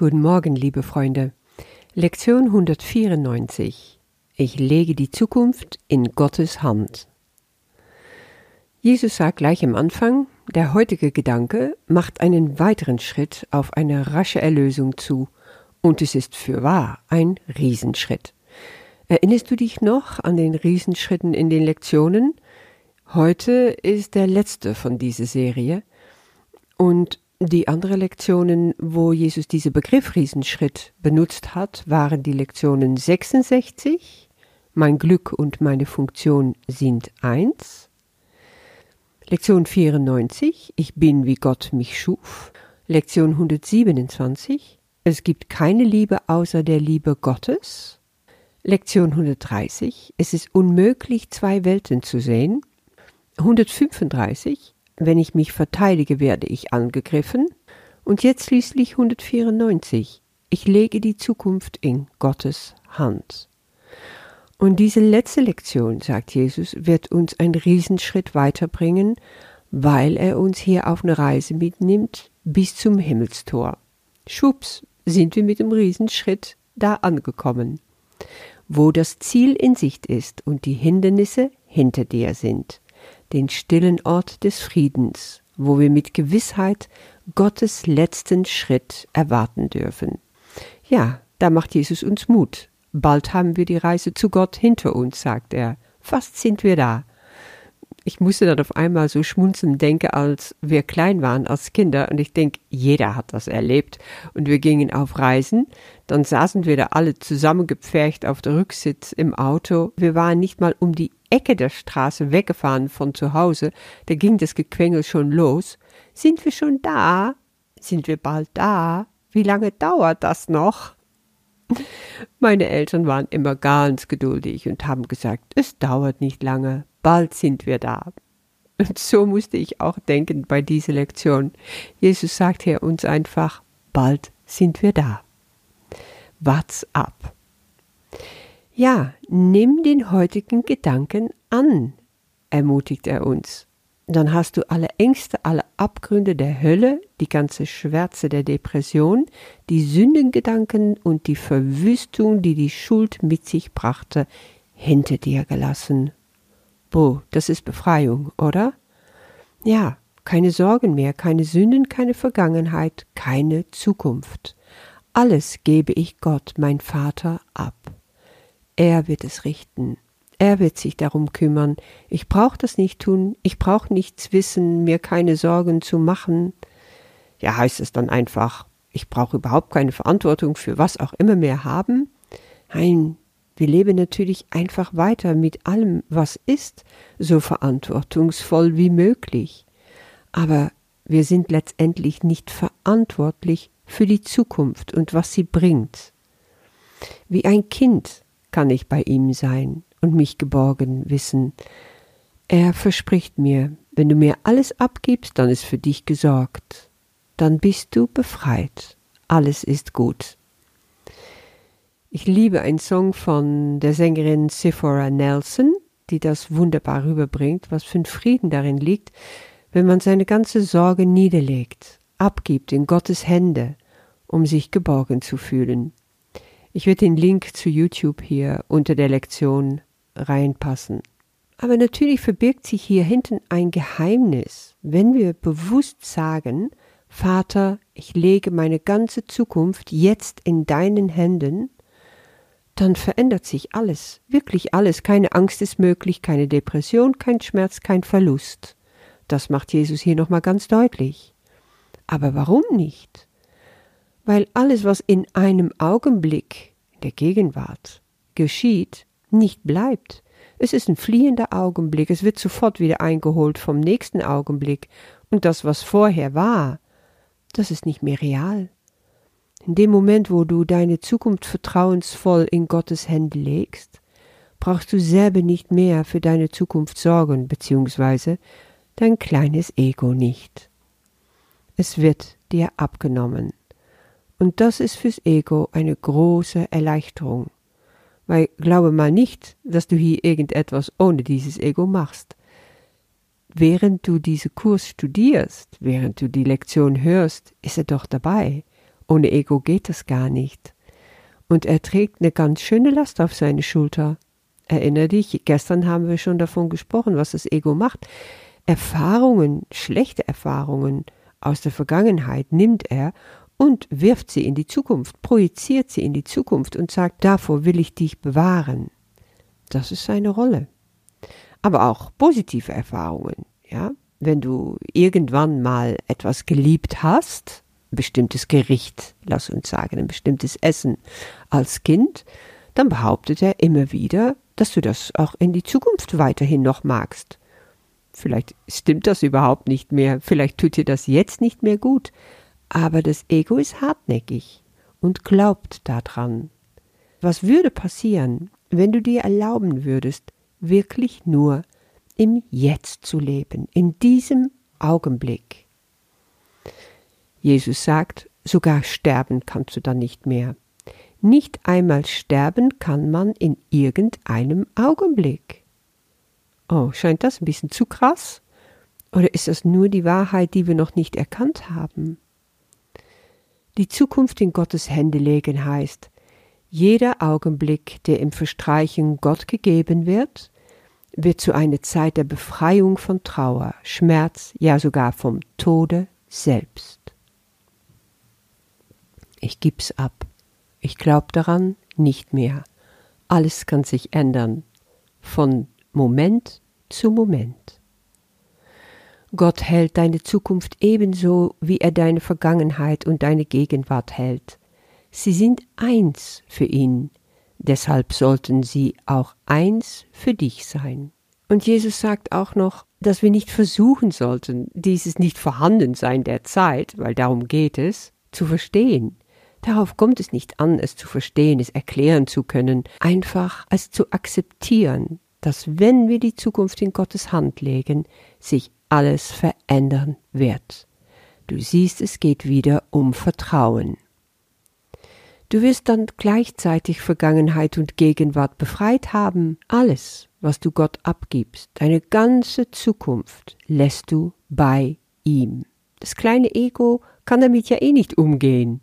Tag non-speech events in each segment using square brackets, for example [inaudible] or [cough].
Guten Morgen, liebe Freunde. Lektion 194. Ich lege die Zukunft in Gottes Hand. Jesus sagt gleich am Anfang, der heutige Gedanke macht einen weiteren Schritt auf eine rasche Erlösung zu, und es ist für wahr ein Riesenschritt. Erinnerst du dich noch an den Riesenschritten in den Lektionen? Heute ist der letzte von dieser Serie, und die anderen Lektionen, wo Jesus diese Begriff Riesenschritt benutzt hat, waren die Lektionen 66, Mein Glück und meine Funktion sind eins, Lektion 94, Ich bin wie Gott mich schuf, Lektion 127, Es gibt keine Liebe außer der Liebe Gottes, Lektion 130, Es ist unmöglich, zwei Welten zu sehen, 135, wenn ich mich verteidige, werde ich angegriffen. Und jetzt schließlich 194. Ich lege die Zukunft in Gottes Hand. Und diese letzte Lektion, sagt Jesus, wird uns einen Riesenschritt weiterbringen, weil er uns hier auf eine Reise mitnimmt bis zum Himmelstor. Schwupps, sind wir mit dem Riesenschritt da angekommen, wo das Ziel in Sicht ist und die Hindernisse hinter dir sind den stillen Ort des Friedens, wo wir mit Gewissheit Gottes letzten Schritt erwarten dürfen. Ja, da macht Jesus uns Mut. Bald haben wir die Reise zu Gott hinter uns, sagt er. Fast sind wir da ich musste dann auf einmal so schmunzeln, denke, als wir klein waren als Kinder. Und ich denke, jeder hat das erlebt. Und wir gingen auf Reisen. Dann saßen wir da alle zusammengepfercht auf der Rücksitz im Auto. Wir waren nicht mal um die Ecke der Straße weggefahren von zu Hause. Da ging das Gequengel schon los. Sind wir schon da? Sind wir bald da? Wie lange dauert das noch? [laughs] Meine Eltern waren immer ganz geduldig und haben gesagt, es dauert nicht lange, bald sind wir da. Und so musste ich auch denken bei dieser Lektion. Jesus sagt hier uns einfach, bald sind wir da. Wart's ab. Ja, nimm den heutigen Gedanken an, ermutigt er uns. Dann hast du alle Ängste, alle Abgründe der Hölle, die ganze Schwärze der Depression, die Sündengedanken und die Verwüstung, die die Schuld mit sich brachte, hinter dir gelassen. Boah, das ist Befreiung, oder? Ja, keine Sorgen mehr, keine Sünden, keine Vergangenheit, keine Zukunft. Alles gebe ich Gott, mein Vater, ab. Er wird es richten. Er wird sich darum kümmern. Ich brauche das nicht tun, ich brauche nichts wissen, mir keine Sorgen zu machen. Ja, heißt es dann einfach, ich brauche überhaupt keine Verantwortung für was auch immer mehr haben? Nein, wir leben natürlich einfach weiter mit allem, was ist, so verantwortungsvoll wie möglich. Aber wir sind letztendlich nicht verantwortlich für die Zukunft und was sie bringt. Wie ein Kind kann ich bei ihm sein und mich geborgen wissen. Er verspricht mir, wenn du mir alles abgibst, dann ist für dich gesorgt. Dann bist du befreit. Alles ist gut. Ich liebe einen Song von der Sängerin Sephora Nelson, die das wunderbar rüberbringt, was für ein Frieden darin liegt, wenn man seine ganze Sorge niederlegt, abgibt in Gottes Hände, um sich geborgen zu fühlen. Ich werde den Link zu YouTube hier unter der Lektion reinpassen. Aber natürlich verbirgt sich hier hinten ein Geheimnis, wenn wir bewusst sagen, Vater, ich lege meine ganze Zukunft jetzt in deinen Händen, dann verändert sich alles, wirklich alles. Keine Angst ist möglich, keine Depression, kein Schmerz, kein Verlust. Das macht Jesus hier nochmal ganz deutlich. Aber warum nicht? Weil alles, was in einem Augenblick in der Gegenwart geschieht, nicht bleibt. Es ist ein fliehender Augenblick, es wird sofort wieder eingeholt vom nächsten Augenblick, und das, was vorher war, das ist nicht mehr real. In dem Moment, wo du deine Zukunft vertrauensvoll in Gottes Hände legst, brauchst du selber nicht mehr für deine Zukunft sorgen, beziehungsweise dein kleines Ego nicht. Es wird dir abgenommen. Und das ist fürs Ego eine große Erleichterung. Weil glaube mal nicht, dass du hier irgendetwas ohne dieses Ego machst. Während du diese Kurs studierst, während du die Lektion hörst, ist er doch dabei Ohne Ego geht das gar nicht. Und er trägt eine ganz schöne Last auf seine Schulter. Erinner dich, gestern haben wir schon davon gesprochen, was das Ego macht. Erfahrungen, schlechte Erfahrungen aus der Vergangenheit nimmt er und wirft sie in die Zukunft, projiziert sie in die Zukunft und sagt, davor will ich dich bewahren. Das ist seine Rolle. Aber auch positive Erfahrungen, ja. Wenn du irgendwann mal etwas geliebt hast, ein bestimmtes Gericht, lass uns sagen, ein bestimmtes Essen als Kind, dann behauptet er immer wieder, dass du das auch in die Zukunft weiterhin noch magst. Vielleicht stimmt das überhaupt nicht mehr, vielleicht tut dir das jetzt nicht mehr gut, aber das Ego ist hartnäckig und glaubt daran. Was würde passieren, wenn du dir erlauben würdest, wirklich nur im Jetzt zu leben, in diesem Augenblick? Jesus sagt, sogar sterben kannst du dann nicht mehr. Nicht einmal sterben kann man in irgendeinem Augenblick. Oh, scheint das ein bisschen zu krass? Oder ist das nur die Wahrheit, die wir noch nicht erkannt haben? Die Zukunft in Gottes Hände legen heißt, jeder Augenblick, der im Verstreichen Gott gegeben wird, wird zu einer Zeit der Befreiung von Trauer, Schmerz, ja sogar vom Tode selbst. Ich gib's ab. Ich glaub daran nicht mehr. Alles kann sich ändern. Von Moment zu Moment. Gott hält deine Zukunft ebenso, wie er deine Vergangenheit und deine Gegenwart hält. Sie sind eins für ihn, deshalb sollten sie auch eins für dich sein. Und Jesus sagt auch noch, dass wir nicht versuchen sollten, dieses Nicht-Vorhandensein der Zeit, weil darum geht es, zu verstehen. Darauf kommt es nicht an, es zu verstehen, es erklären zu können, einfach es zu akzeptieren, dass wenn wir die Zukunft in Gottes Hand legen, sich alles verändern wird. Du siehst, es geht wieder um Vertrauen. Du wirst dann gleichzeitig Vergangenheit und Gegenwart befreit haben. Alles, was du Gott abgibst, deine ganze Zukunft, lässt du bei ihm. Das kleine Ego kann damit ja eh nicht umgehen.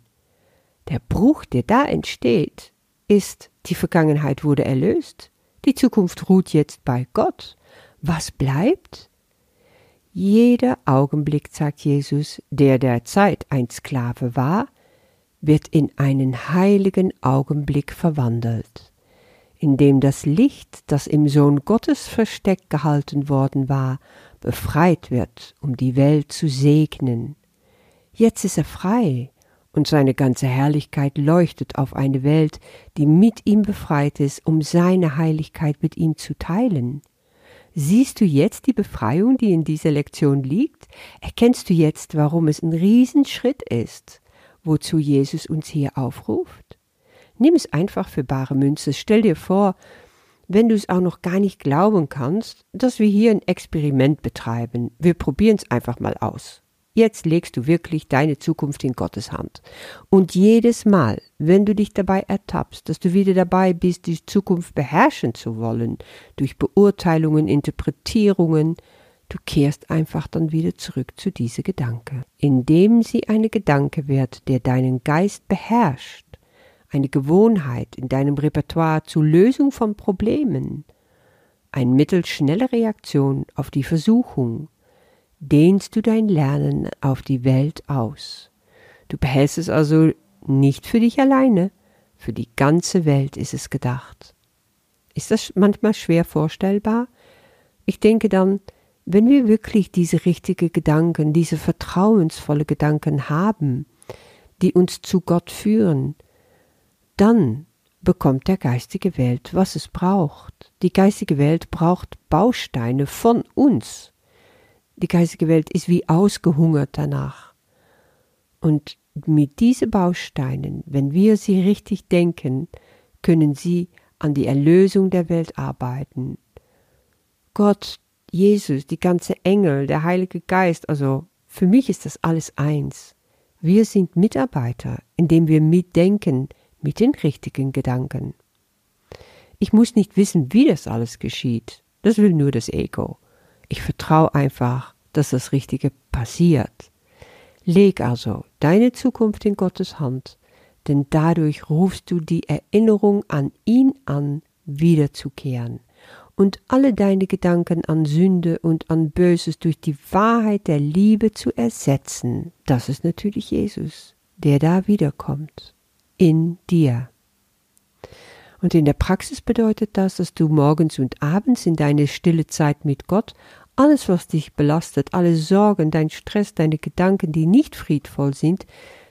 Der Bruch, der da entsteht, ist, die Vergangenheit wurde erlöst, die Zukunft ruht jetzt bei Gott. Was bleibt? Jeder Augenblick, sagt Jesus, der der Zeit ein Sklave war, wird in einen heiligen Augenblick verwandelt, in dem das Licht, das im Sohn Gottes versteckt gehalten worden war, befreit wird, um die Welt zu segnen. Jetzt ist er frei, und seine ganze Herrlichkeit leuchtet auf eine Welt, die mit ihm befreit ist, um seine Heiligkeit mit ihm zu teilen. Siehst du jetzt die Befreiung, die in dieser Lektion liegt? Erkennst du jetzt, warum es ein Riesenschritt ist, wozu Jesus uns hier aufruft? Nimm es einfach für bare Münze. Stell dir vor, wenn du es auch noch gar nicht glauben kannst, dass wir hier ein Experiment betreiben. Wir probieren es einfach mal aus. Jetzt legst du wirklich deine Zukunft in Gottes Hand. Und jedes Mal, wenn du dich dabei ertappst, dass du wieder dabei bist, die Zukunft beherrschen zu wollen, durch Beurteilungen, Interpretierungen, du kehrst einfach dann wieder zurück zu diese Gedanke, indem sie eine Gedanke wird, der deinen Geist beherrscht, eine Gewohnheit in deinem Repertoire zur Lösung von Problemen, ein Mittel schneller Reaktion auf die Versuchung, dehnst du dein Lernen auf die Welt aus. Du behältst es also nicht für dich alleine, für die ganze Welt ist es gedacht. Ist das manchmal schwer vorstellbar? Ich denke dann, wenn wir wirklich diese richtigen Gedanken, diese vertrauensvolle Gedanken haben, die uns zu Gott führen, dann bekommt der geistige Welt, was es braucht. Die geistige Welt braucht Bausteine von uns. Die geistige Welt ist wie ausgehungert danach. Und mit diesen Bausteinen, wenn wir sie richtig denken, können sie an die Erlösung der Welt arbeiten. Gott, Jesus, die ganze Engel, der Heilige Geist, also für mich ist das alles eins. Wir sind Mitarbeiter, indem wir mitdenken mit den richtigen Gedanken. Ich muss nicht wissen, wie das alles geschieht. Das will nur das Ego. Ich vertraue einfach, dass das Richtige passiert. Leg also deine Zukunft in Gottes Hand, denn dadurch rufst du die Erinnerung an ihn an, wiederzukehren und alle deine Gedanken an Sünde und an Böses durch die Wahrheit der Liebe zu ersetzen. Das ist natürlich Jesus, der da wiederkommt, in dir. Und in der Praxis bedeutet das, dass du morgens und abends in deine stille Zeit mit Gott alles, was dich belastet, alle Sorgen, dein Stress, deine Gedanken, die nicht friedvoll sind,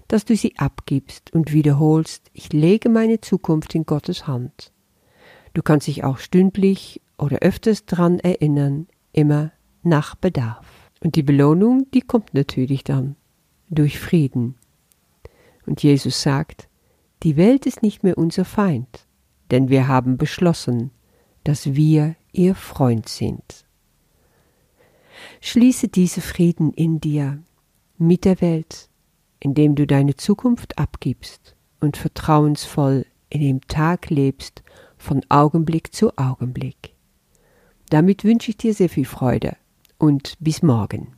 dass du sie abgibst und wiederholst, ich lege meine Zukunft in Gottes Hand. Du kannst dich auch stündlich oder öfters dran erinnern, immer nach Bedarf. Und die Belohnung, die kommt natürlich dann durch Frieden. Und Jesus sagt, die Welt ist nicht mehr unser Feind, denn wir haben beschlossen, dass wir ihr Freund sind. Schließe diese Frieden in dir mit der Welt, indem du deine Zukunft abgibst und vertrauensvoll in dem Tag lebst von Augenblick zu Augenblick. Damit wünsche ich dir sehr viel Freude und bis morgen.